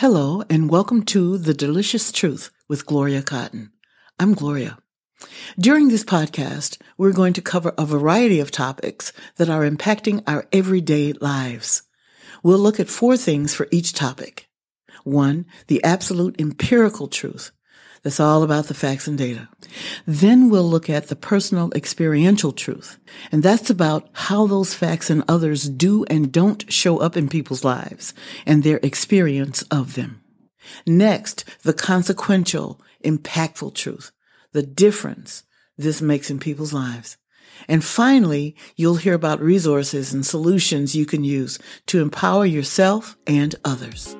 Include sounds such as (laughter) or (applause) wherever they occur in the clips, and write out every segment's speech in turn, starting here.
Hello, and welcome to The Delicious Truth with Gloria Cotton. I'm Gloria. During this podcast, we're going to cover a variety of topics that are impacting our everyday lives. We'll look at four things for each topic. One, the absolute empirical truth. That's all about the facts and data. Then we'll look at the personal experiential truth. And that's about how those facts and others do and don't show up in people's lives and their experience of them. Next, the consequential, impactful truth. The difference this makes in people's lives. And finally, you'll hear about resources and solutions you can use to empower yourself and others.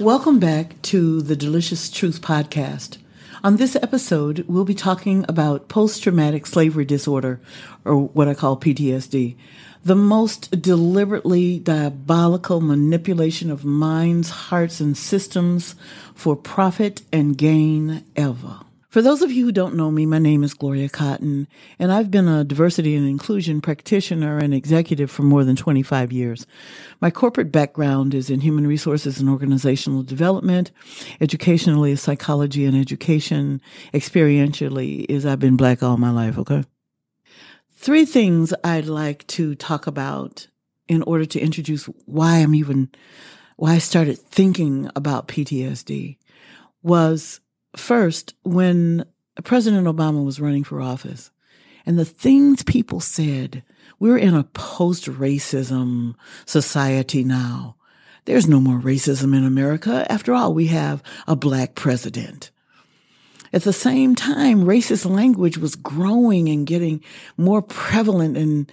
Welcome back to the Delicious Truth Podcast. On this episode, we'll be talking about post traumatic slavery disorder, or what I call PTSD, the most deliberately diabolical manipulation of minds, hearts, and systems for profit and gain ever. For those of you who don't know me, my name is Gloria Cotton, and I've been a diversity and inclusion practitioner and executive for more than 25 years. My corporate background is in human resources and organizational development. Educationally is psychology and education. Experientially is I've been black all my life, okay? Three things I'd like to talk about in order to introduce why I'm even, why I started thinking about PTSD was First, when President Obama was running for office, and the things people said, we're in a post racism society now. There's no more racism in America. After all, we have a black president. At the same time, racist language was growing and getting more prevalent and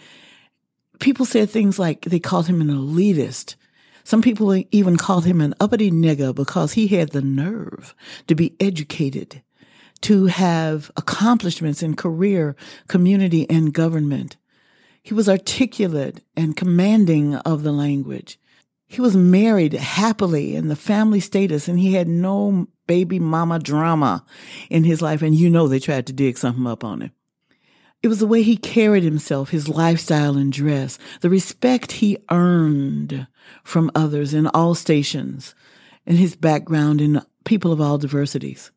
people said things like they called him an elitist some people even called him an uppity nigger because he had the nerve to be educated, to have accomplishments in career, community, and government. He was articulate and commanding of the language. He was married happily in the family status and he had no baby mama drama in his life. And you know, they tried to dig something up on him. It was the way he carried himself, his lifestyle and dress, the respect he earned from others in all stations, and his background in people of all diversities.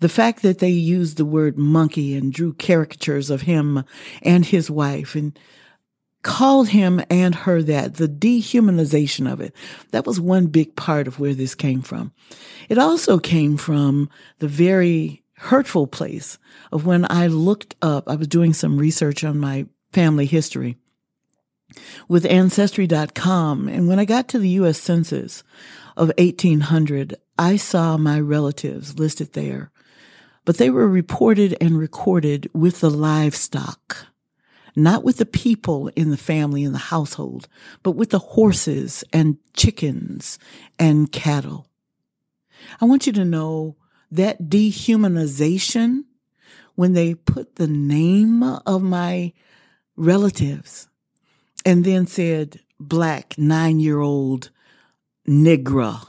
The fact that they used the word monkey and drew caricatures of him and his wife and called him and her that, the dehumanization of it, that was one big part of where this came from. It also came from the very hurtful place of when I looked up, I was doing some research on my family history with ancestry.com. And when I got to the U.S. Census of 1800, I saw my relatives listed there, but they were reported and recorded with the livestock, not with the people in the family, in the household, but with the horses and chickens and cattle. I want you to know that dehumanization, when they put the name of my relatives and then said black nine year old Negra,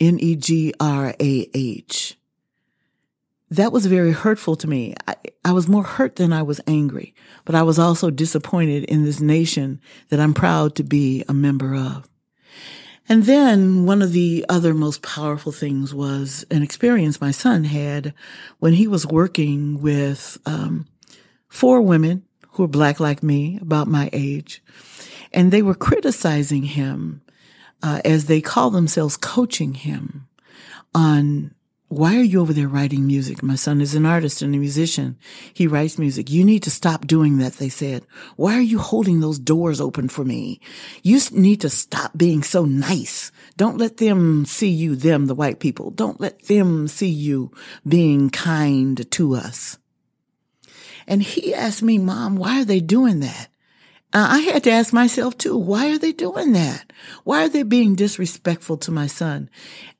N E G R A H. That was very hurtful to me. I, I was more hurt than I was angry, but I was also disappointed in this nation that I'm proud to be a member of. And then one of the other most powerful things was an experience my son had when he was working with um, four women who were black like me, about my age, and they were criticizing him uh, as they call themselves coaching him on why are you over there writing music? My son is an artist and a musician. He writes music. You need to stop doing that, they said. Why are you holding those doors open for me? You need to stop being so nice. Don't let them see you, them, the white people. Don't let them see you being kind to us. And he asked me, Mom, why are they doing that? Uh, I had to ask myself too, why are they doing that? Why are they being disrespectful to my son?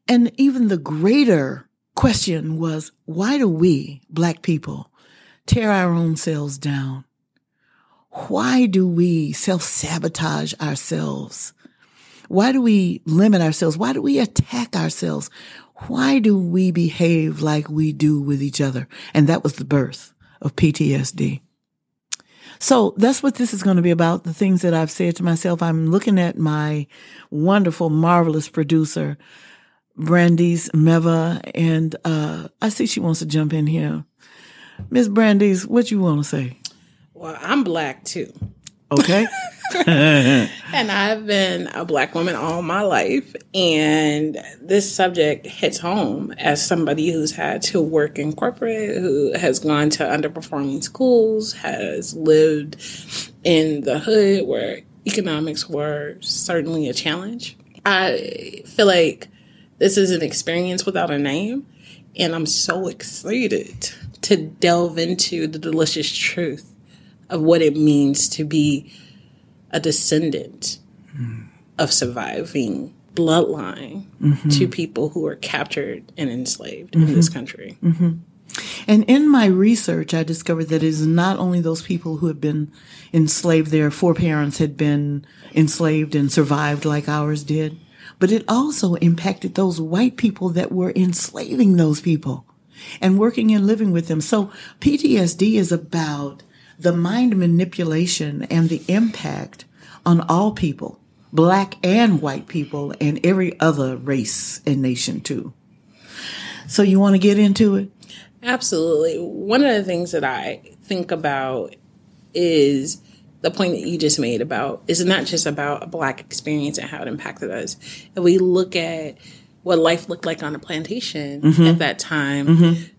And even the greater question was, why do we, black people, tear our own selves down? Why do we self sabotage ourselves? Why do we limit ourselves? Why do we attack ourselves? Why do we behave like we do with each other? And that was the birth of PTSD. So that's what this is going to be about. The things that I've said to myself. I'm looking at my wonderful, marvelous producer, Brandies Mevaa, and uh, I see she wants to jump in here. Miss Brandies, what you want to say? Well, I'm black too. Okay. (laughs) and I've been a black woman all my life. And this subject hits home as somebody who's had to work in corporate, who has gone to underperforming schools, has lived in the hood where economics were certainly a challenge. I feel like this is an experience without a name. And I'm so excited to delve into the delicious truth of what it means to be a descendant mm. of surviving bloodline mm-hmm. to people who were captured and enslaved mm-hmm. in this country. Mm-hmm. And in my research, I discovered that it is not only those people who have been enslaved, their foreparents had been enslaved and survived like ours did, but it also impacted those white people that were enslaving those people and working and living with them. So PTSD is about the mind manipulation and the impact on all people, black and white people, and every other race and nation too. So you want to get into it? Absolutely. One of the things that I think about is the point that you just made about is not just about a black experience and how it impacted us. If we look at what life looked like on a plantation mm-hmm. at that time, mm-hmm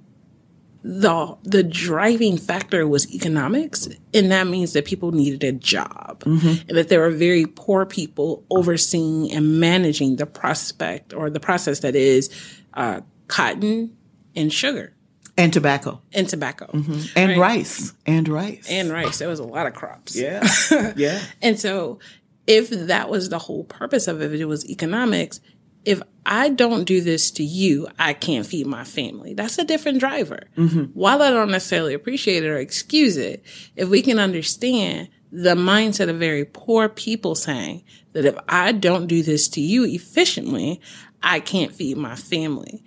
the the driving factor was economics and that means that people needed a job mm-hmm. and that there were very poor people overseeing and managing the prospect or the process that is uh, cotton and sugar. And tobacco. And tobacco. Mm-hmm. and right? rice. And rice. And rice. There was a lot of crops. Yeah. (laughs) Yeah. And so if that was the whole purpose of it, it was economics, if I don't do this to you, I can't feed my family. That's a different driver. Mm-hmm. While I don't necessarily appreciate it or excuse it, if we can understand the mindset of very poor people saying that if I don't do this to you efficiently, I can't feed my family.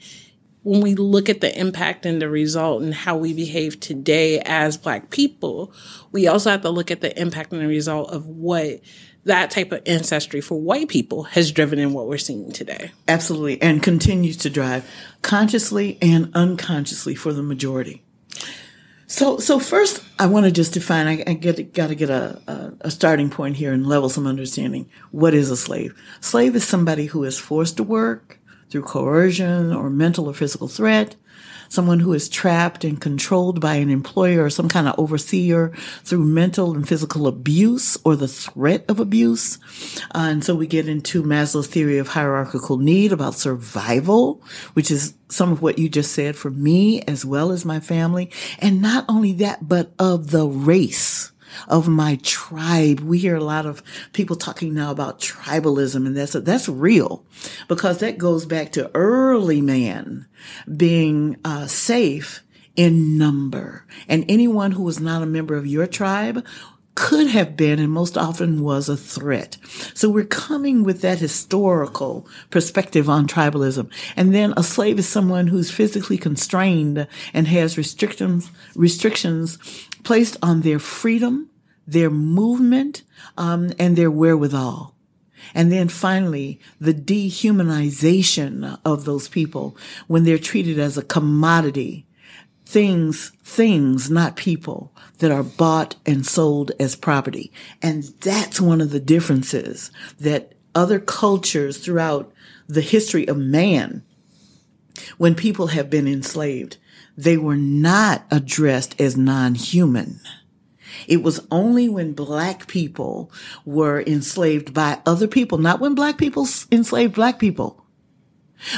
When we look at the impact and the result and how we behave today as Black people, we also have to look at the impact and the result of what that type of ancestry for white people has driven in what we're seeing today. Absolutely. And continues to drive consciously and unconsciously for the majority. So, so first, I want to just define. I, I get got to get a, a, a starting point here and level some understanding. What is a slave? Slave is somebody who is forced to work through coercion or mental or physical threat, someone who is trapped and controlled by an employer or some kind of overseer through mental and physical abuse or the threat of abuse. Uh, and so we get into Maslow's theory of hierarchical need about survival, which is some of what you just said for me as well as my family. And not only that, but of the race of my tribe. We hear a lot of people talking now about tribalism and that's, that's real because that goes back to early man being uh, safe in number. And anyone who was not a member of your tribe could have been and most often was a threat. So we're coming with that historical perspective on tribalism. And then a slave is someone who's physically constrained and has restrictions, restrictions placed on their freedom, their movement, um, and their wherewithal. And then finally, the dehumanization of those people when they're treated as a commodity. Things, things, not people that are bought and sold as property. And that's one of the differences that other cultures throughout the history of man, when people have been enslaved, they were not addressed as non-human. It was only when black people were enslaved by other people, not when black people enslaved black people,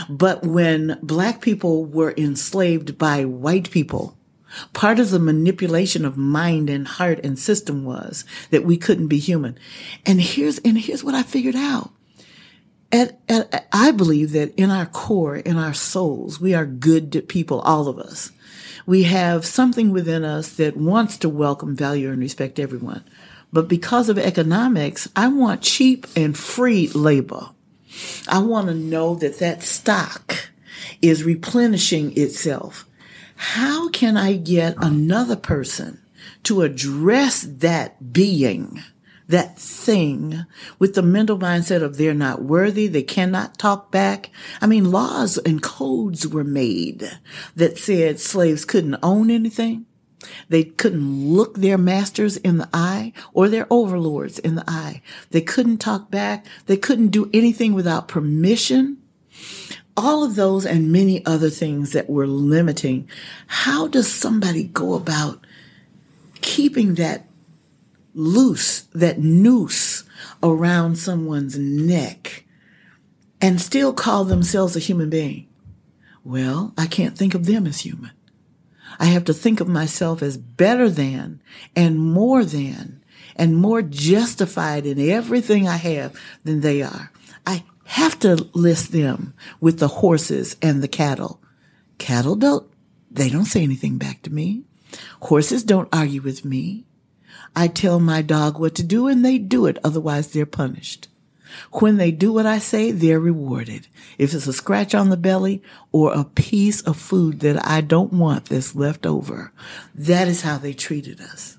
but when black people were enslaved by white people. Part of the manipulation of mind and heart and system was that we couldn't be human. And here's, and here's what I figured out. At, at, I believe that in our core, in our souls, we are good people, all of us we have something within us that wants to welcome, value, and respect everyone. But because of economics, I want cheap and free labor. I want to know that that stock is replenishing itself. How can I get another person to address that being, that thing with the mental mindset of they're not worthy, they cannot talk back. I mean, laws and codes were made that said slaves couldn't own anything. They couldn't look their masters in the eye or their overlords in the eye. They couldn't talk back. They couldn't do anything without permission. All of those and many other things that were limiting. How does somebody go about keeping that loose, that noose around someone's neck and still call themselves a human being? Well, I can't think of them as human. I have to think of myself as better than and more than and more justified in everything I have than they are. I have to list them with the horses and the cattle. Cattle don't, they don't say anything back to me. Horses don't argue with me. I tell my dog what to do and they do it, otherwise they're punished. When they do what I say, they're rewarded. If it's a scratch on the belly or a piece of food that I don't want that's left over, that is how they treated us.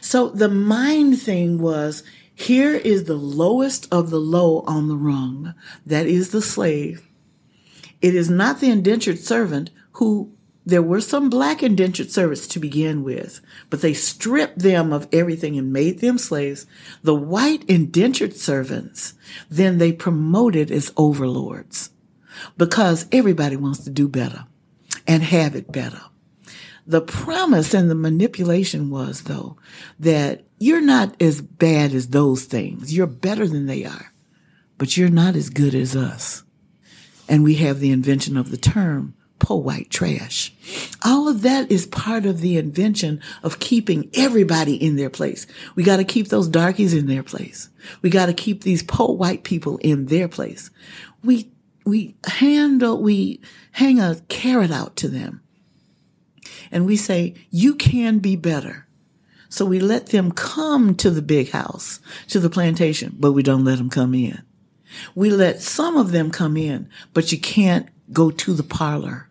So the mind thing was here is the lowest of the low on the rung. That is the slave. It is not the indentured servant who there were some black indentured servants to begin with, but they stripped them of everything and made them slaves. The white indentured servants, then they promoted as overlords because everybody wants to do better and have it better. The promise and the manipulation was though that you're not as bad as those things. You're better than they are, but you're not as good as us. And we have the invention of the term poor white trash. All of that is part of the invention of keeping everybody in their place. We got to keep those darkies in their place. We got to keep these poor white people in their place. We, we handle, we hang a carrot out to them and we say, you can be better. So we let them come to the big house, to the plantation, but we don't let them come in. We let some of them come in, but you can't go to the parlor.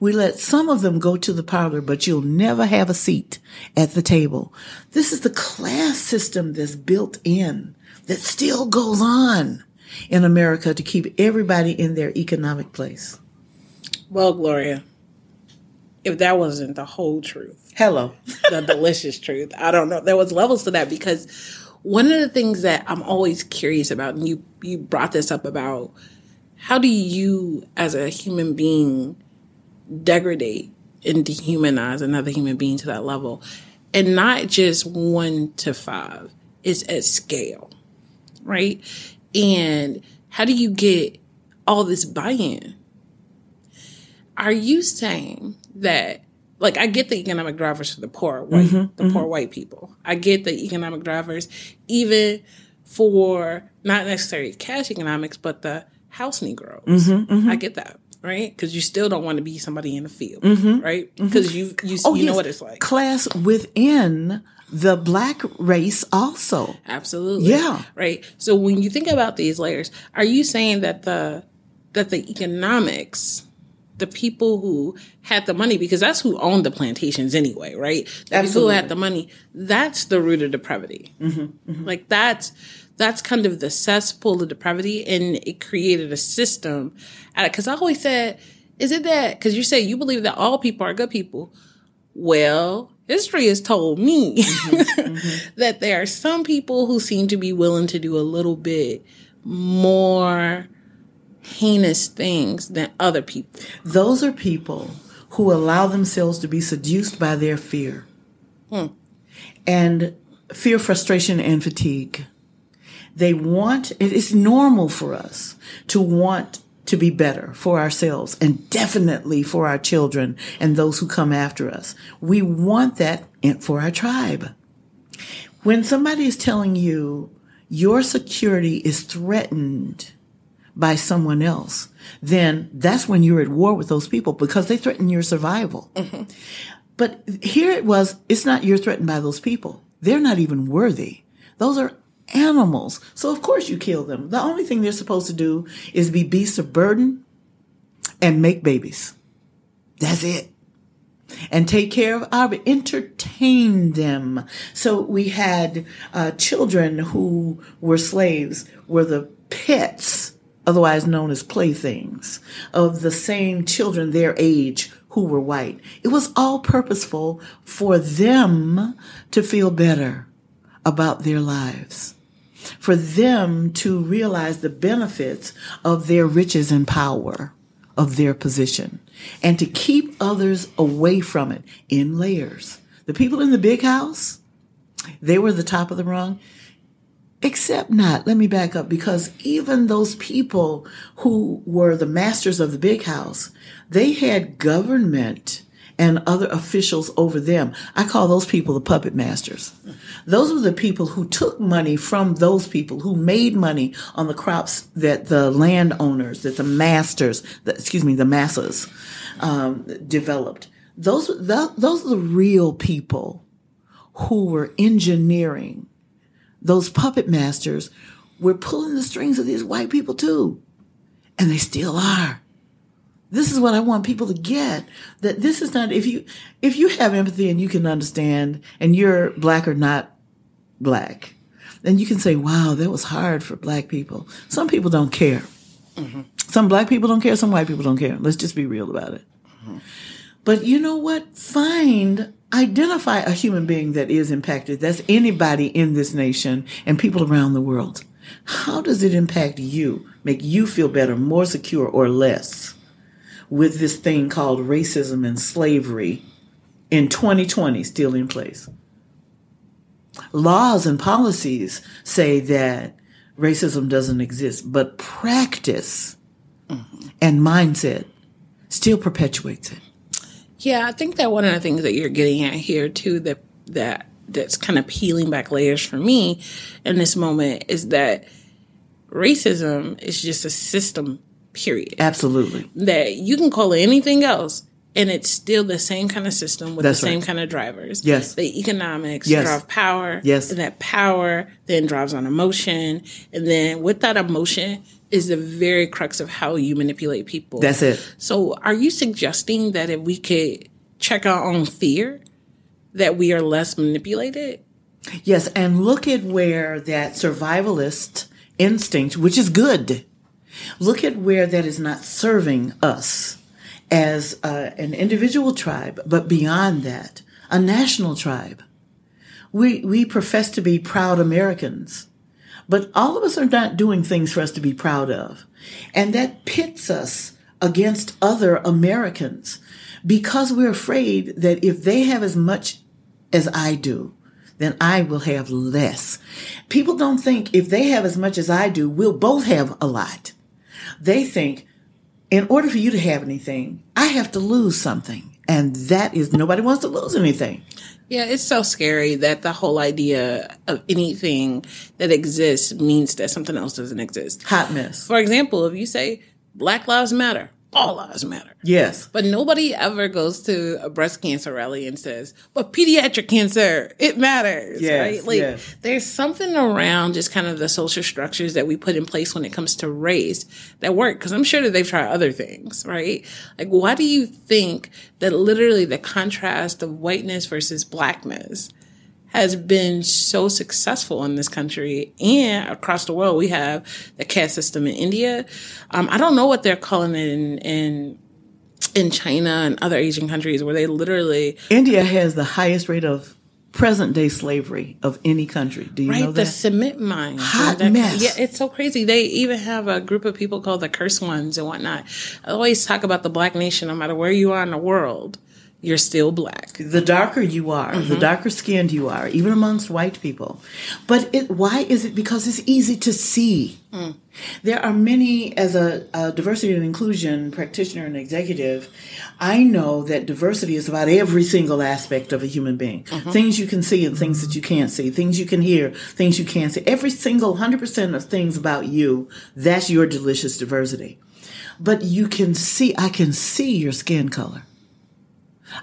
We let some of them go to the parlor, but you'll never have a seat at the table. This is the class system that's built in that still goes on in America to keep everybody in their economic place. Well, Gloria, if that wasn't the whole truth, hello, the (laughs) delicious truth, I don't know. There was levels to that because one of the things that I'm always curious about, and you you brought this up about how do you as a human being degrade and dehumanize another human being to that level and not just one to five it's at scale right and how do you get all this buy-in are you saying that like I get the economic drivers for the poor white mm-hmm, the mm-hmm. poor white people. I get the economic drivers even for not necessarily cash economics, but the house Negroes. Mm-hmm, mm-hmm. I get that right? Because you still don't want to be somebody in the field, mm-hmm. right? Because mm-hmm. you you, oh, you yes. know what it's like. Class within the black race also. Absolutely. Yeah. Right. So when you think about these layers, are you saying that the that the economics the people who had the money, because that's who owned the plantations anyway, right? The Absolutely. people who had the money, that's the root of depravity. Mm-hmm, mm-hmm. Like that's that's kind of the cesspool of depravity, and it created a system. Because I always said, is it that? Because you say you believe that all people are good people. Well, history has told me mm-hmm, (laughs) mm-hmm. that there are some people who seem to be willing to do a little bit more heinous things than other people. Those are people who allow themselves to be seduced by their fear. Hmm. And fear, frustration, and fatigue. They want, it is normal for us to want to be better for ourselves and definitely for our children and those who come after us. We want that for our tribe. When somebody is telling you your security is threatened by someone else, then that's when you're at war with those people because they threaten your survival. Mm-hmm. But here it was, it's not you're threatened by those people. They're not even worthy. Those are animals. So of course you kill them. The only thing they're supposed to do is be beasts of burden and make babies. That's it. and take care of our entertain them. So we had uh, children who were slaves were the pets, otherwise known as playthings, of the same children their age who were white. It was all purposeful for them to feel better about their lives, for them to realize the benefits of their riches and power of their position and to keep others away from it in layers. The people in the big house, they were the top of the rung. Except not, let me back up because even those people who were the masters of the big house, they had government and other officials over them. I call those people the puppet masters. Those were the people who took money from those people who made money on the crops that the landowners, that the masters, the, excuse me, the masses um, developed. Those, the, those are the real people who were engineering. Those puppet masters were pulling the strings of these white people too. And they still are. This is what I want people to get that this is not, if you, if you have empathy and you can understand and you're black or not black, then you can say, wow, that was hard for black people. Some people don't care. Mm-hmm. Some black people don't care. Some white people don't care. Let's just be real about it. Mm-hmm. But you know what? Find, identify a human being that is impacted. That's anybody in this nation and people around the world. How does it impact you? Make you feel better, more secure, or less? With this thing called racism and slavery in 2020 still in place. Laws and policies say that racism doesn't exist, but practice mm-hmm. and mindset still perpetuates it. Yeah, I think that one of the things that you're getting at here too that that that's kind of peeling back layers for me in this moment is that racism is just a system period. Absolutely. That you can call it anything else and it's still the same kind of system with That's the same right. kind of drivers. Yes. The economics yes. drive power. Yes. And that power then drives on emotion. And then with that emotion is the very crux of how you manipulate people. That's it. So are you suggesting that if we could check our own fear, that we are less manipulated? Yes. And look at where that survivalist instinct, which is good, Look at where that is not serving us as uh, an individual tribe, but beyond that, a national tribe. We, we profess to be proud Americans, but all of us are not doing things for us to be proud of. And that pits us against other Americans because we're afraid that if they have as much as I do, then I will have less. People don't think if they have as much as I do, we'll both have a lot. They think, in order for you to have anything, I have to lose something. And that is, nobody wants to lose anything. Yeah, it's so scary that the whole idea of anything that exists means that something else doesn't exist. Hot mess. For example, if you say Black Lives Matter, all lives matter. Yes. But nobody ever goes to a breast cancer rally and says, but pediatric cancer, it matters. Yes, right? Like yes. there's something around just kind of the social structures that we put in place when it comes to race that work. Cause I'm sure that they've tried other things, right? Like why do you think that literally the contrast of whiteness versus blackness has been so successful in this country and across the world. We have the caste system in India. Um, I don't know what they're calling it in, in in China and other Asian countries where they literally India has the highest rate of present day slavery of any country. Do you right, know that? The cement mines. Hot that, mess. Yeah, it's so crazy. They even have a group of people called the cursed ones and whatnot. I always talk about the black nation, no matter where you are in the world you're still black. The darker you are, mm-hmm. the darker skinned you are, even amongst white people. But it, why is it? Because it's easy to see. Mm. There are many, as a, a, diversity and inclusion practitioner and executive, I know that diversity is about every single aspect of a human being. Mm-hmm. Things you can see and things that you can't see, things you can hear, things you can't see. Every single 100% of things about you, that's your delicious diversity. But you can see, I can see your skin color.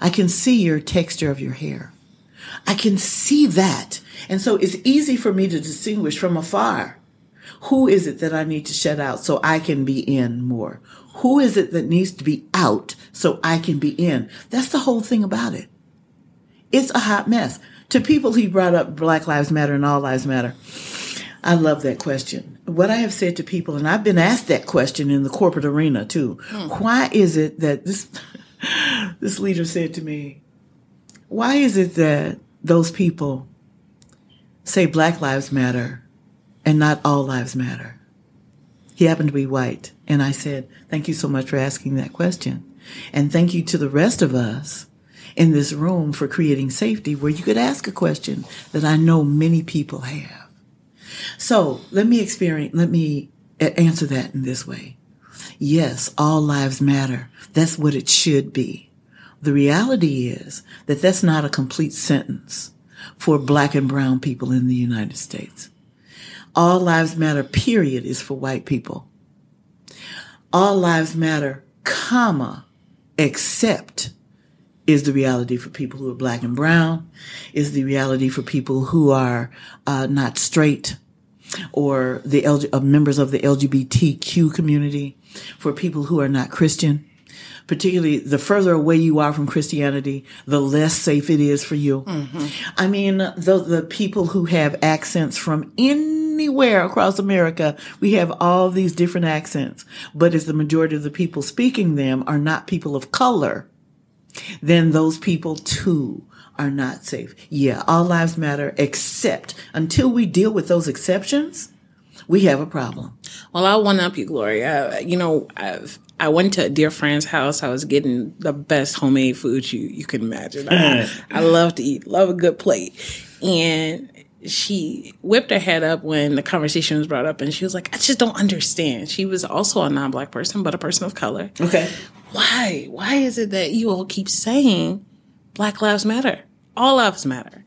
I can see your texture of your hair. I can see that. And so it's easy for me to distinguish from afar Who is it that I need to shut out so I can be in more? Who is it that needs to be out so I can be in? That's the whole thing about it. It's a hot mess. To people who brought up Black Lives Matter and All Lives Matter, I love that question. What I have said to people, and I've been asked that question in the corporate arena too. Hmm. Why is it that this, (laughs) this leader said to me, why is it that those people say Black Lives Matter and not All Lives Matter? He happened to be white. And I said, thank you so much for asking that question. And thank you to the rest of us in this room for creating safety where you could ask a question that I know many people have. So let me experience, let me answer that in this way. Yes, all lives matter. That's what it should be. The reality is that that's not a complete sentence for black and brown people in the United States. All lives matter, period, is for white people. All lives matter, comma, except is the reality for people who are black and brown, is the reality for people who are uh, not straight or the LG, uh, members of the LGBTQ community, for people who are not Christian. Particularly, the further away you are from Christianity, the less safe it is for you. Mm-hmm. I mean, the the people who have accents from anywhere across America, we have all these different accents, but as the majority of the people speaking them are not people of color, then those people too are not safe. Yeah, all lives matter, except until we deal with those exceptions, we have a problem. Well, I'll one up you, Gloria. You know, I've, I went to a dear friend's house. I was getting the best homemade food you, you can imagine. I, I love to eat, love a good plate. And she whipped her head up when the conversation was brought up and she was like, I just don't understand. She was also a non black person, but a person of color. Okay. Why? Why is it that you all keep saying Black Lives Matter? All lives matter.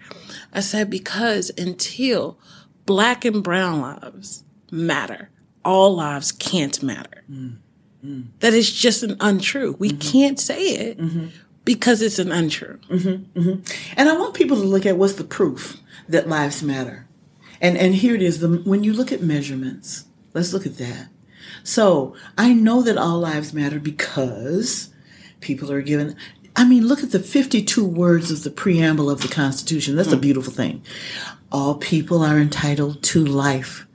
I said, because until black and brown lives matter, all lives can't matter. Mm. Mm. That is just an untrue. We mm-hmm. can't say it mm-hmm. because it's an untrue. Mm-hmm. mm-hmm. And I want people to look at what's the proof that lives matter. And and here it is. The, when you look at measurements, let's look at that. So I know that all lives matter because people are given. I mean, look at the 52 words of the preamble of the Constitution. That's mm. a beautiful thing. All people are entitled to life,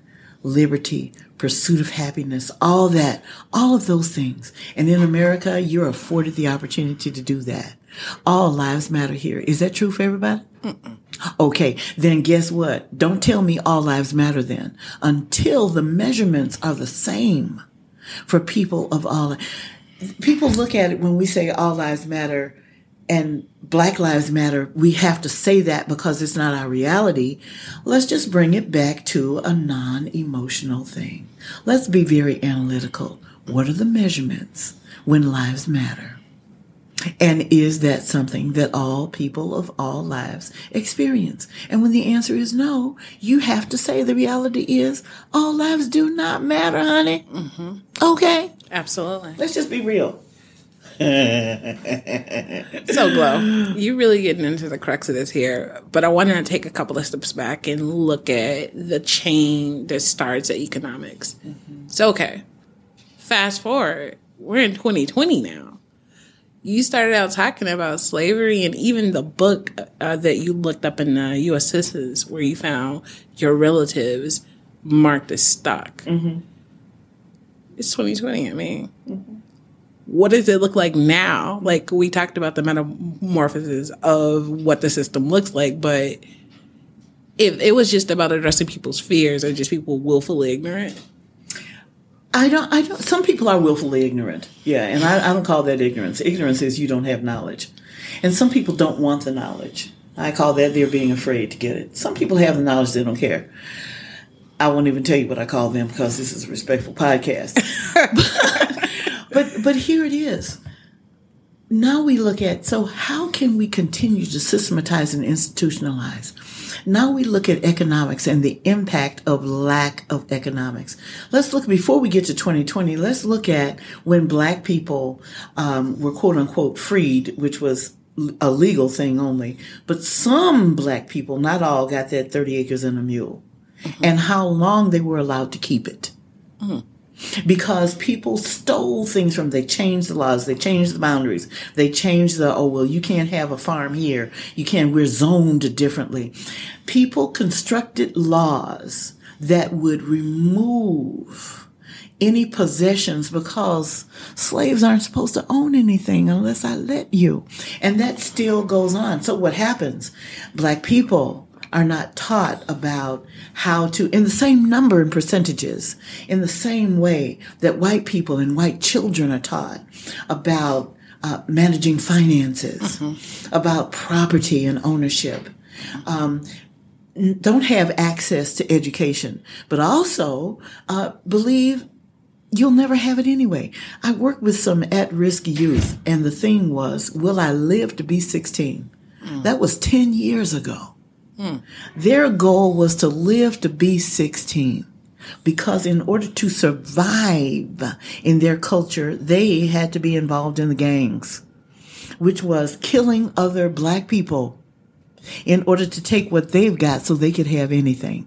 liberty, pursuit of happiness, all that, all of those things. And in America, you're afforded the opportunity to do that. All lives matter here. Is that true for everybody? Mm-mm. Okay, then guess what? Don't tell me all lives matter then until the measurements are the same for people of all. People look at it when we say all lives matter and Black Lives Matter, we have to say that because it's not our reality. Let's just bring it back to a non emotional thing. Let's be very analytical. What are the measurements when lives matter? And is that something that all people of all lives experience? And when the answer is no, you have to say the reality is all lives do not matter, honey. Mm-hmm. Okay? Absolutely. Let's just be real. (laughs) so Glo you really getting into the crux of this here but i want to take a couple of steps back and look at the chain that starts at economics mm-hmm. so okay fast forward we're in 2020 now you started out talking about slavery and even the book uh, that you looked up in the U.S. Census where you found your relatives marked as stock. Mm-hmm. It's 2020. I mean, mm-hmm. What does it look like now? Like we talked about the metamorphosis of what the system looks like, but if it was just about addressing people's fears or just people willfully ignorant, I don't. I don't. Some people are willfully ignorant. Yeah, and I, I don't call that ignorance. Ignorance is you don't have knowledge, and some people don't want the knowledge. I call that they're being afraid to get it. Some people have the knowledge; they don't care. I won't even tell you what I call them because this is a respectful podcast. (laughs) (laughs) but, but here it is. Now we look at so how can we continue to systematize and institutionalize? Now we look at economics and the impact of lack of economics. Let's look, before we get to 2020, let's look at when black people um, were quote unquote freed, which was a legal thing only. But some black people, not all, got that 30 acres and a mule. mm-hmm. and how long they were allowed to keep it. Mm-hmm because people stole things from they changed the laws they changed the boundaries they changed the oh well you can't have a farm here you can't we're zoned differently people constructed laws that would remove any possessions because slaves aren't supposed to own anything unless I let you. And that still goes on. So what happens? Black people are not taught about how to, in the same number and percentages, in the same way that white people and white children are taught about uh, managing finances, mm-hmm. about property and ownership. Um, don't have access to education, but also uh, believe you'll never have it anyway. I worked with some at-risk youth, and the thing was, will I live to be 16? Mm. That was 10 years ago. Hmm. Their goal was to live to be 16 because in order to survive in their culture, they had to be involved in the gangs, which was killing other black people in order to take what they've got so they could have anything.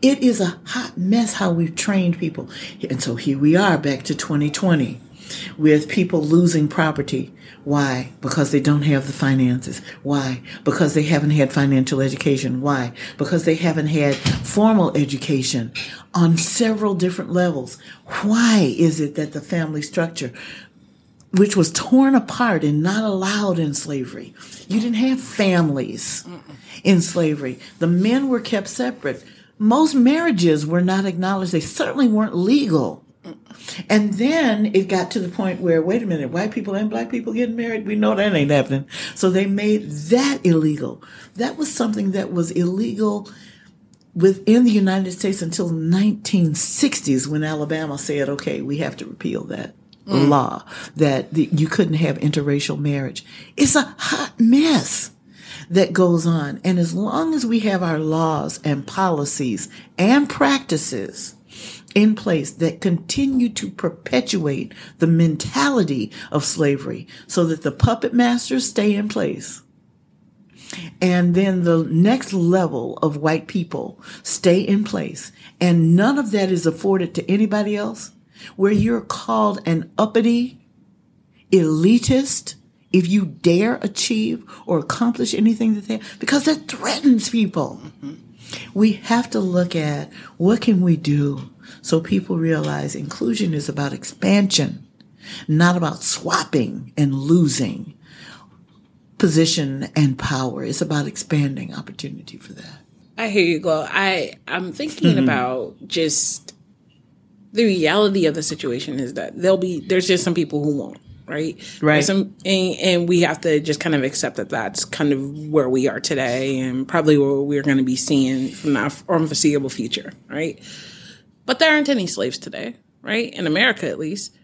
It is a hot mess how we've trained people. And so here we are back to 2020 with people losing property. Why? Because they don't have the finances. Why? Because they haven't had financial education. Why? Because they haven't had formal education on several different levels. Why is it that the family structure, which was torn apart and not allowed in slavery, you didn't have families in slavery. The men were kept separate. Most marriages were not acknowledged. They certainly weren't legal and then it got to the point where, wait a minute, white people and black people getting married, we know that ain't happening. So they made that illegal. That was something that was illegal within the United States until the 1960s when Alabama said, okay, we have to repeal that mm. law that the, you couldn't have interracial marriage. It's a hot mess that goes on. And as long as we have our laws and policies and practices, in place that continue to perpetuate the mentality of slavery so that the puppet masters stay in place. And then the next level of white people stay in place. And none of that is afforded to anybody else. Where you're called an uppity, elitist, if you dare achieve or accomplish anything that they, because that threatens people. We have to look at what can we do so people realize inclusion is about expansion, not about swapping and losing position and power. It's about expanding opportunity for that. I hear you go. I I'm thinking mm-hmm. about just the reality of the situation is that there'll be there's just some people who won't right right some and, and, we have to just kind of accept that that's kind of where we are today and probably what we're going to be seeing from the foreseeable future right but there aren't any slaves today, right? In America, at least.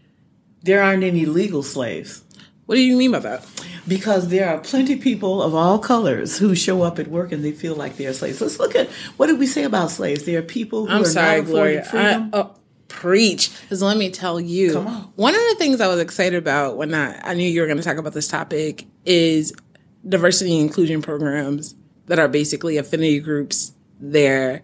There aren't any legal slaves. What do you mean by that? Because there are plenty of people of all colors who show up at work and they feel like they're slaves. Let's look at what did we say about slaves? There are people who I'm are sorry, not Gloria. freedom. I, uh, preach. Because let me tell you, Come on. one of the things I was excited about when I, I knew you were going to talk about this topic is diversity and inclusion programs that are basically affinity groups there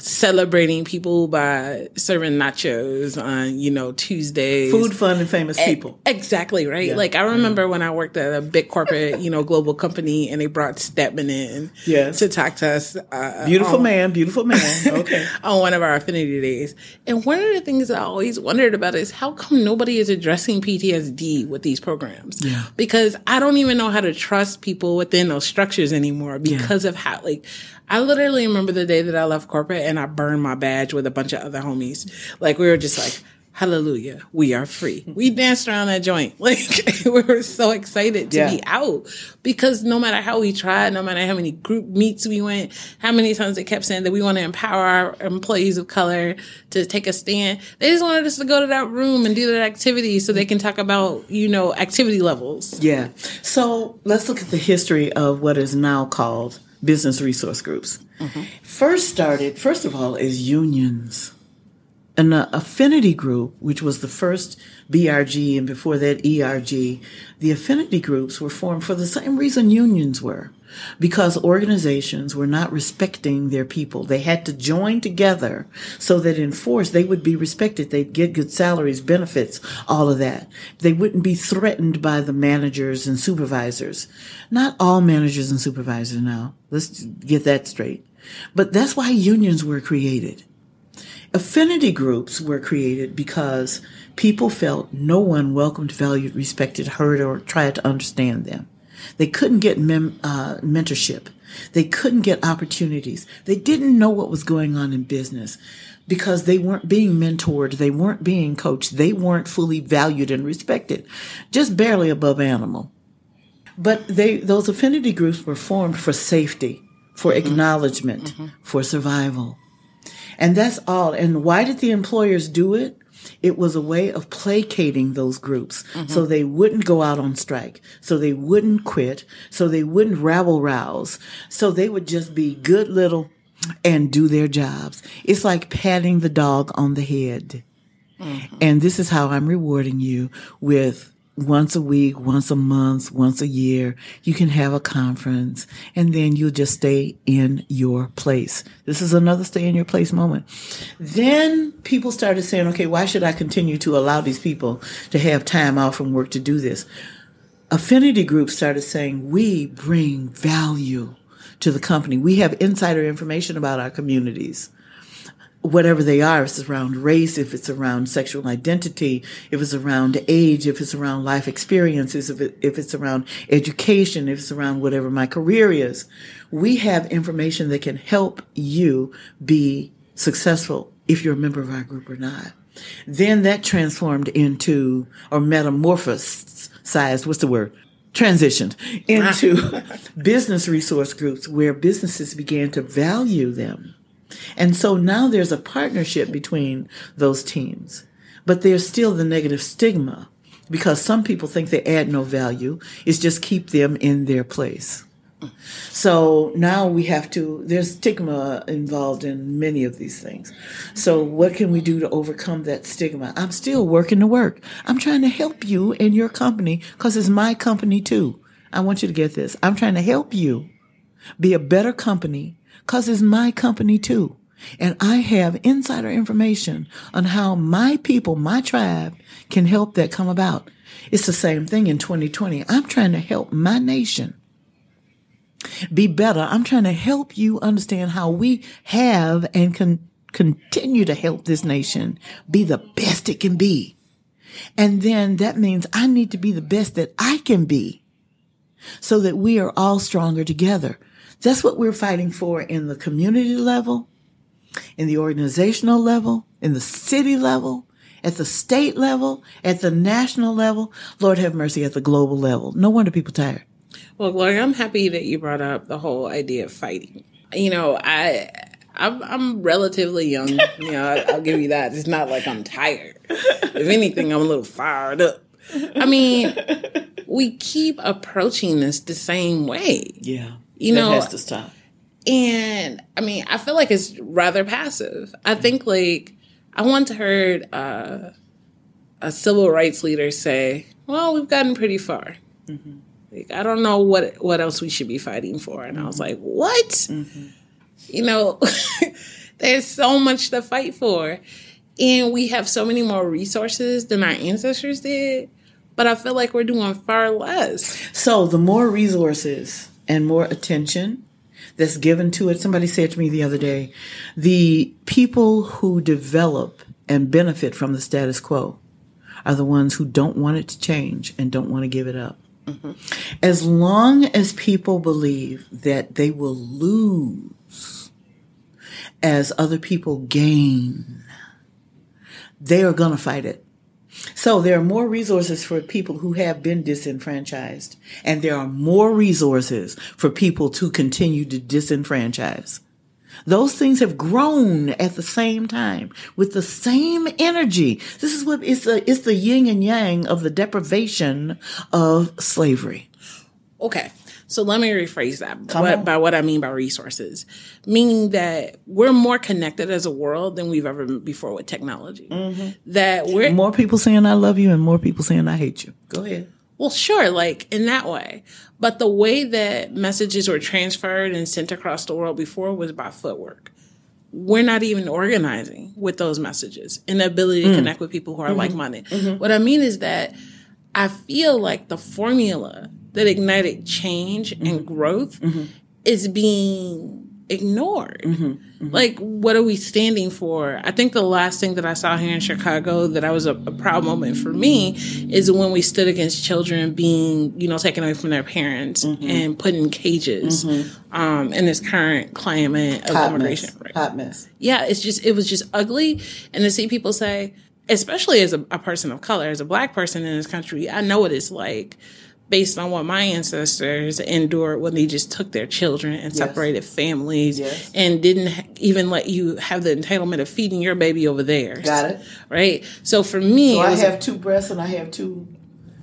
celebrating people by serving nachos on you know Tuesdays. Food, fun, and famous people. Exactly right. Yeah. Like I remember when I worked at a big corporate, you know, global company, and they brought Stedman in yes. to talk to us. Uh, beautiful on, man, beautiful man. (laughs) Okay, on one of our affinity days, and one of the things I always wondered about is how come nobody is addressing PTSD with these programs? Yeah. Because I don't even know how to trust people within those structures anymore because yeah. of how like I literally remember the day that I left corporate and I burned my badge with a bunch of other homies. Like we were just like, hallelujah, we are free. We mm-hmm. danced around that joint. (laughs) Like we were so excited to yeah. be out because no matter how we tried, no matter how many group meets we went, how many times they kept saying that we want to empower our employees of color to take a stand. They just wanted us to go to that room and do that activity so they can talk about, you know, activity levels. Yeah. So let's look at the history of what is now called business resource groups. Mm-hmm. First started, first of all, as unions. an affinity group, which was the first BRG and before that ERG, the affinity groups were formed for the same reason unions were. Because organizations were not respecting their people. They had to join together so that in force they would be respected. They'd get good salaries, benefits, all of that. They wouldn't be threatened by the managers and supervisors. Not all managers and supervisors now. Let's get that straight. But that's why unions were created. Affinity groups were created because people felt no one welcomed, valued, respected, heard, or tried to understand them. They couldn't get mem- uh, mentorship. They couldn't get opportunities. They didn't know what was going on in business because they weren't being mentored. They weren't being coached. They weren't fully valued and respected, just barely above animal. But they, those affinity groups were formed for safety, for mm-hmm. acknowledgment, mm-hmm. for survival. And that's all. And why did the employers do it? It was a way of placating those groups mm-hmm. so they wouldn't go out on strike, so they wouldn't quit, so they wouldn't rabble rouse, so they would just be good little and do their jobs. It's like patting the dog on the head. Mm-hmm. And this is how I'm rewarding you with once a week, once a month, once a year. You can have a conference and then you'll just stay in your place. This is another stay in your place moment. Then people started saying, okay, why should I continue to allow these people to have time off from work to do this? Affinity groups started saying, we bring value to the company. We have insider information about our communities whatever they are, if it's around race, if it's around sexual identity, if it's around age, if it's around life experiences, if, it, if it's around education, if it's around whatever my career is, we have information that can help you be successful if you're a member of our group or not. Then that transformed into, or metamorphosized, what's the word? Transitioned into (laughs) business resource groups where businesses began to value them and so now there's a partnership between those teams, but there's still the negative stigma because some people think they add no value. It's just keep them in their place. So now we have to, there's stigma involved in many of these things. So what can we do to overcome that stigma? I'm still working to work. I'm trying to help you in your company because it's my company too. I want you to get this. I'm trying to help you be a better company because it's my company too. And I have insider information on how my people, my tribe can help that come about. It's the same thing in 2020. I'm trying to help my nation be better. I'm trying to help you understand how we have and can continue to help this nation be the best it can be. And then that means I need to be the best that I can be so that we are all stronger together. That's what we're fighting for in the community level, in the organizational level, in the city level, at the state level, at the national level. Lord have mercy at the global level. No wonder people tired. Well, Gloria, I'm happy that you brought up the whole idea of fighting. You know, I I'm, I'm relatively young. (laughs) You know, I, will give you that. It's not like I'm tired. If anything, I'm a little fired up. I mean, we keep approaching this the same way. Yeah. You know, has to stop. And I mean, I feel like it's rather passive. I think like I once heard uh, a civil rights leader say, "Well, we've gotten pretty far. Mm-hmm. Like, I don't know what what else we should be fighting for." And mm-hmm. I was mm-hmm. like, "What? Mm-hmm. You know, (laughs) there's so much to fight for, and we have so many more resources than our ancestors did." But I feel like we're doing far less. So the more resources and more attention that's given to it. Somebody said to me the other day, the people who develop and benefit from the status quo are the ones who don't want it to change and don't want to give it up. Mm-hmm. As long as people believe that they will lose as other people gain, they are going to fight it. So there are more resources for people who have been disenfranchised, and there are more resources for people to continue to disenfranchise. Those things have grown at the same time with the same energy. This is what it's the, it's the yin and yang of the deprivation of slavery. Okay. So let me rephrase that what, by what I mean by resources, meaning that we're more connected as a world than we've ever been before with technology. Mm-hmm. That we're more people saying I love you and more people saying I hate you. Go ahead. Well, sure, like in that way. But the way that messages were transferred and sent across the world before was by footwork. We're not even organizing with those messages and the ability to mm. connect with people who are mm-hmm. like minded. Mm-hmm. What I mean is that I feel like the formula that ignited change mm-hmm. and growth mm-hmm. is being ignored. Mm-hmm. mm-hmm. Like, what are we standing for? I think the last thing that I saw here in Chicago that I was a, a, proud moment for me is when we stood against children being, you know, taken away from their parents mm-hmm. and put in cages mm-hmm. um, in this current climate of Hot immigration. Mess. Right? Hot mess. Yeah, it's just, it was just ugly. And to see people say, especially as a, a person of color, as a black person in this country, I know what it's like based on what my ancestors endured when they just took their children and separated yes. families yes. and didn't even let you have the entitlement of feeding your baby over there. Got it. Right. So for me, so I have two breasts and I have two.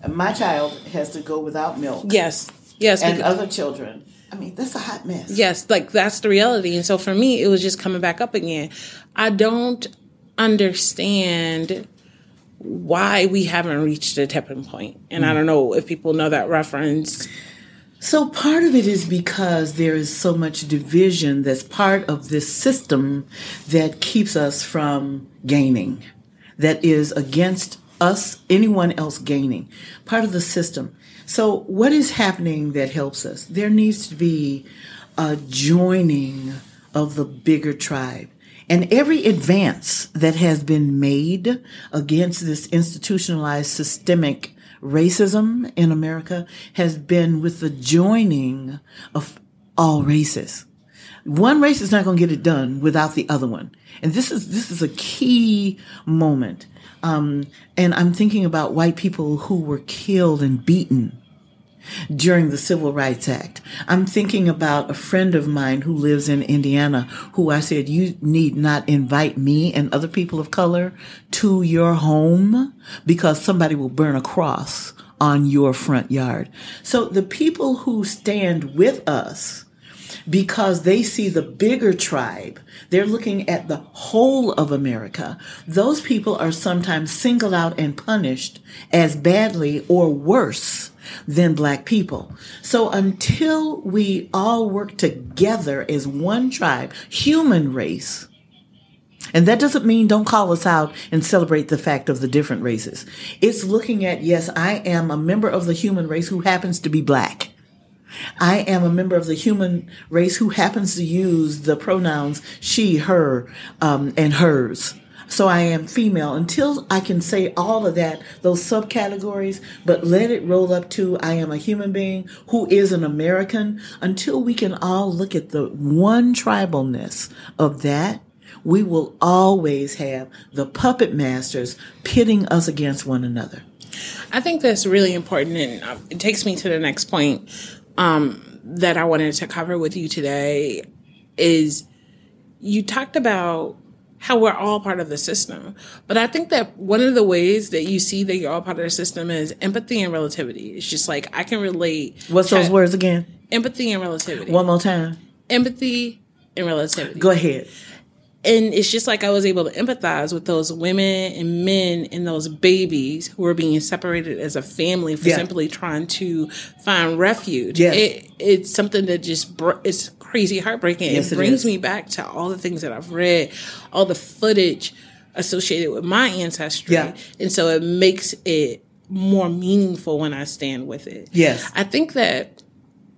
My child has to go without milk. Yes. Yes. And because, other children. I mean, that's a hot mess. Yes, like that's the reality. And so for me, it was just coming back up again. I don't understand why we haven't reached a tipping point. And mm. I don't know if people know that reference. So part of it is because there is so much division that's part of this system that keeps us from gaining, that is against us, anyone else gaining. Part of the system. So what is happening that helps us? There needs to be a joining of the bigger tribe. And every advance that has been made against this institutionalized systemic racism in America has been with the joining of all races. One race is not going to get it done without the other one. And this is, this is a key moment. Um, and I'm thinking about white people who were killed and beaten during the Civil Rights Act. I'm thinking about a friend of mine who lives in Indiana who I said, you need not invite me and other people of color to your home because somebody will burn a cross on your front yard. So the people who stand with us because they see the bigger tribe. They're looking at the whole of America. Those people are sometimes singled out and punished as badly or worse than black people. So until we all work together as one tribe, human race, and that doesn't mean don't call us out and celebrate the fact of the different races. It's looking at, yes, I am a member of the human race who happens to be black. I am a member of the human race who happens to use the pronouns she, her, um, and hers. So I am female until I can say all of that, those subcategories, but let it roll up to I am a human being who is an American until we can all look at the one tribalness of that. We will always have the puppet masters pitting us against one another. I think that's really important. And uh, it takes me to the next point um, that I wanted to cover with you today is you talked about how we're all part of the system. But I think that one of the ways that you see that you're all part of the system is empathy and relativity. It's just like I can relate. What's those words again? Empathy and relativity. One more time. Empathy and relativity. Go ahead. And it's just like I was able to empathize with those women and men and those babies who are being separated as a family for yeah. simply trying to find refuge. Yes. It, it's something that just, it's crazy heartbreaking. Yes, it, it brings me back to all the things that I've read, all the footage associated with my ancestry. Yeah. And so it makes it more meaningful when I stand with it. Yes. I think that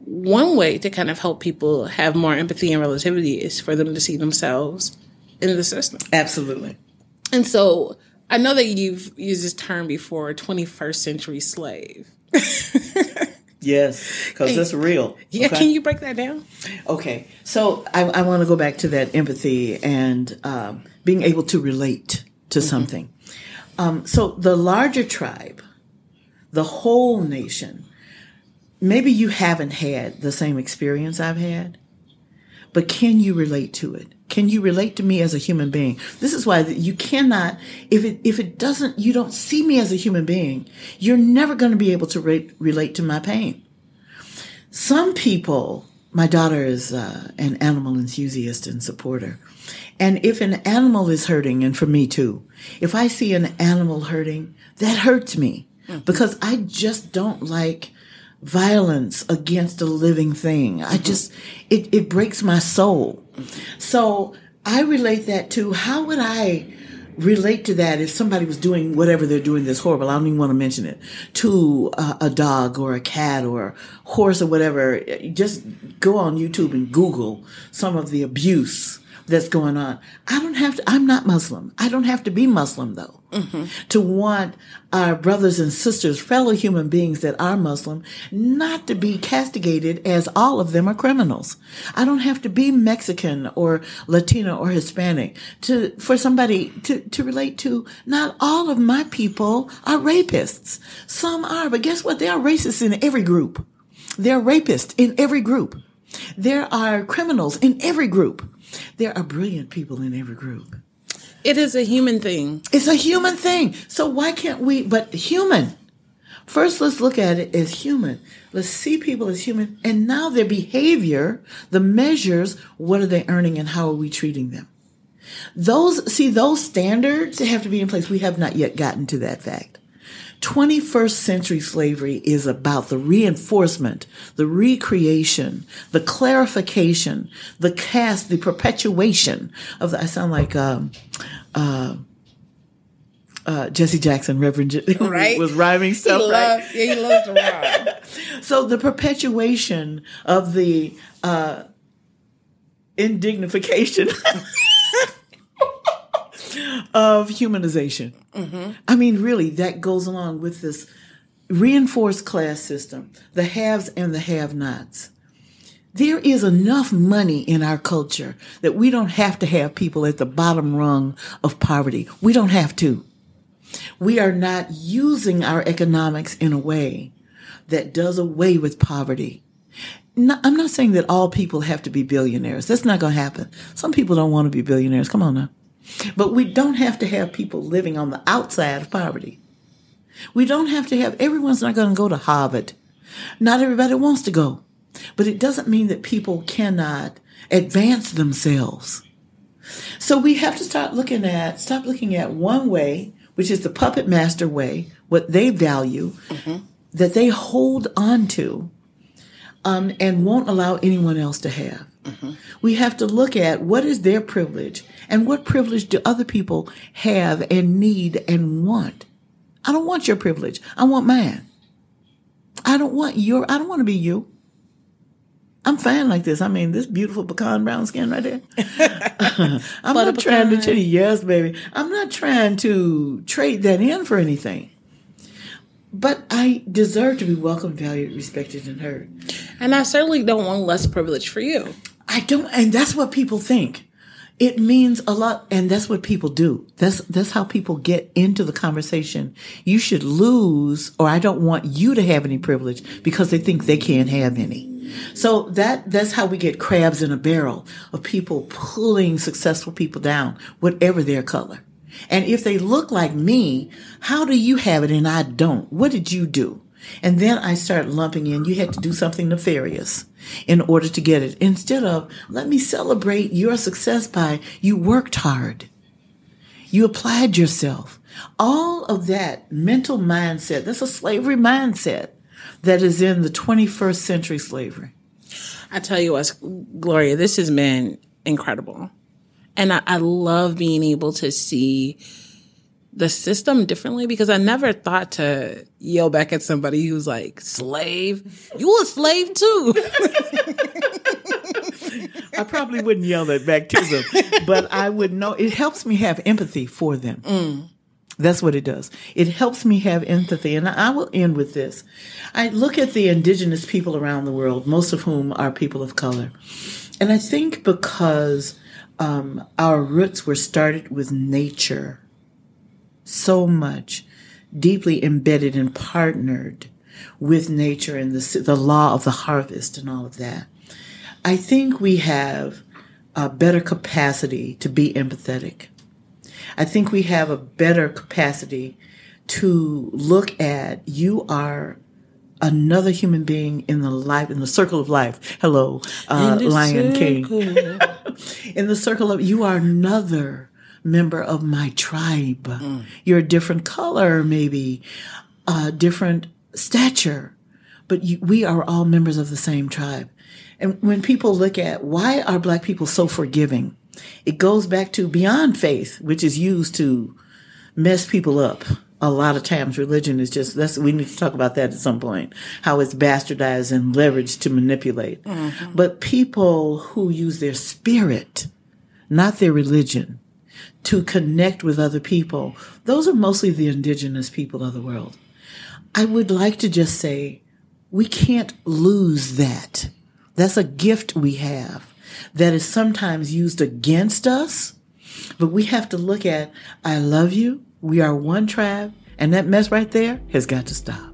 one way to kind of help people have more empathy and relativity is for them to see themselves in the system. Absolutely. And so I know that you've used this term before, 21st century slave. (laughs) Yes, because that's real. Yeah, okay? can you break that down? Okay, so I, I want to go back to that empathy and um, being able to relate to mm-hmm. something. Um, so the larger tribe, the whole nation, maybe you haven't had the same experience I've had, but can you relate to it? Can you relate to me as a human being? This is why you cannot, if it, if it doesn't, you don't see me as a human being, you're never going to be able to re- relate to my pain. some people, my daughter is uh, an animal enthusiast and supporter. And if an animal is hurting, and for me too, if I see an animal hurting, that hurts me mm-hmm. because I just don't like violence against a living thing. I mm-hmm. just, it, it breaks my soul. So I relate that to how would I relate to that if somebody was doing whatever they're doing that's horrible. I don't even want to mention it to a, a dog or a cat or a horse or whatever. Just go on YouTube and Google some of the abuse that's going on. I don't have to, I'm not Muslim. I don't have to be Muslim though mm-hmm. to want our brothers and sisters, fellow human beings that are Muslim, not to be castigated as all of them are criminals. I don't have to be Mexican or Latino or Hispanic to, for somebody to, to relate to. Not all of my people are rapists. Some are, but guess what? They are racists in every group. They're rapists in every group. There are criminals in every group. There are brilliant people in every group. It is a human thing. It's a human thing. So why can't we, but human. First, let's look at it as human. Let's see people as human. And now their behavior, the measures, what are they earning and how are we treating them? Those, see, those standards have to be in place. We have not yet gotten to that fact. 21st century slavery is about the reinforcement, the recreation, the clarification, the cast, the perpetuation of the, I sound like, um, uh, uh, Jesse Jackson, Reverend, Je- (laughs) right? was rhyming stuff, he right? Loves, yeah, he loves to rhyme. (laughs) so the perpetuation of the uh, indignification (laughs) of humanization. Mm-hmm. I mean, really, that goes along with this reinforced class system, the haves and the have nots. There is enough money in our culture that we don't have to have people at the bottom rung of poverty. We don't have to. We are not using our economics in a way that does away with poverty. I'm not saying that all people have to be billionaires. That's not going to happen. Some people don't want to be billionaires. Come on now. But we don't have to have people living on the outside of poverty. We don't have to have, everyone's not going to go to Harvard. Not everybody wants to go. But it doesn't mean that people cannot advance themselves. So we have to start looking at, stop looking at one way, which is the puppet master way, what they value, mm-hmm. that they hold on to, um, and won't allow anyone else to have. Mm-hmm. We have to look at what is their privilege and what privilege do other people have and need and want. I don't want your privilege. I want mine. I don't want your, I don't want to be you. I'm fine like this. I mean, this beautiful pecan brown skin right there. (laughs) I'm not trying to tell you, yes, baby. I'm not trying to trade that in for anything. But I deserve to be welcomed, valued, respected, and heard. And I certainly don't want less privilege for you. I don't, and that's what people think. It means a lot, and that's what people do. That's that's how people get into the conversation. You should lose, or I don't want you to have any privilege because they think they can't have any. So that that's how we get crabs in a barrel of people pulling successful people down, whatever their color. And if they look like me, how do you have it and I don't? What did you do? And then I start lumping in, you had to do something nefarious in order to get it. Instead of, let me celebrate your success by you worked hard. You applied yourself. All of that mental mindset, that's a slavery mindset that is in the 21st century slavery. I tell you what, Gloria, this has been incredible. And I, I love being able to see the system differently because I never thought to yell back at somebody who's like, slave, you a slave too. I probably wouldn't yell that back to them, but I would know it helps me have empathy for them. Mm. That's what it does. It helps me have empathy. And I will end with this. I look at the indigenous people around the world, most of whom are people of color. And I think because um, our roots were started with nature so much, deeply embedded and partnered with nature and the, the law of the harvest and all of that. I think we have a better capacity to be empathetic. I think we have a better capacity to look at you are another human being in the life in the circle of life. Hello, uh, Lion circle. King. (laughs) in the circle of you are another member of my tribe. Mm. You're a different color, maybe, a different stature, but you, we are all members of the same tribe. And when people look at why are black people so forgiving, it goes back to beyond faith, which is used to mess people up. A lot of times religion is just, that's, we need to talk about that at some point, how it's bastardized and leveraged to manipulate. Mm-hmm. But people who use their spirit, not their religion, to connect with other people, those are mostly the indigenous people of the world. I would like to just say, we can't lose that. That's a gift we have that is sometimes used against us, but we have to look at, I love you. We are one tribe and that mess right there has got to stop.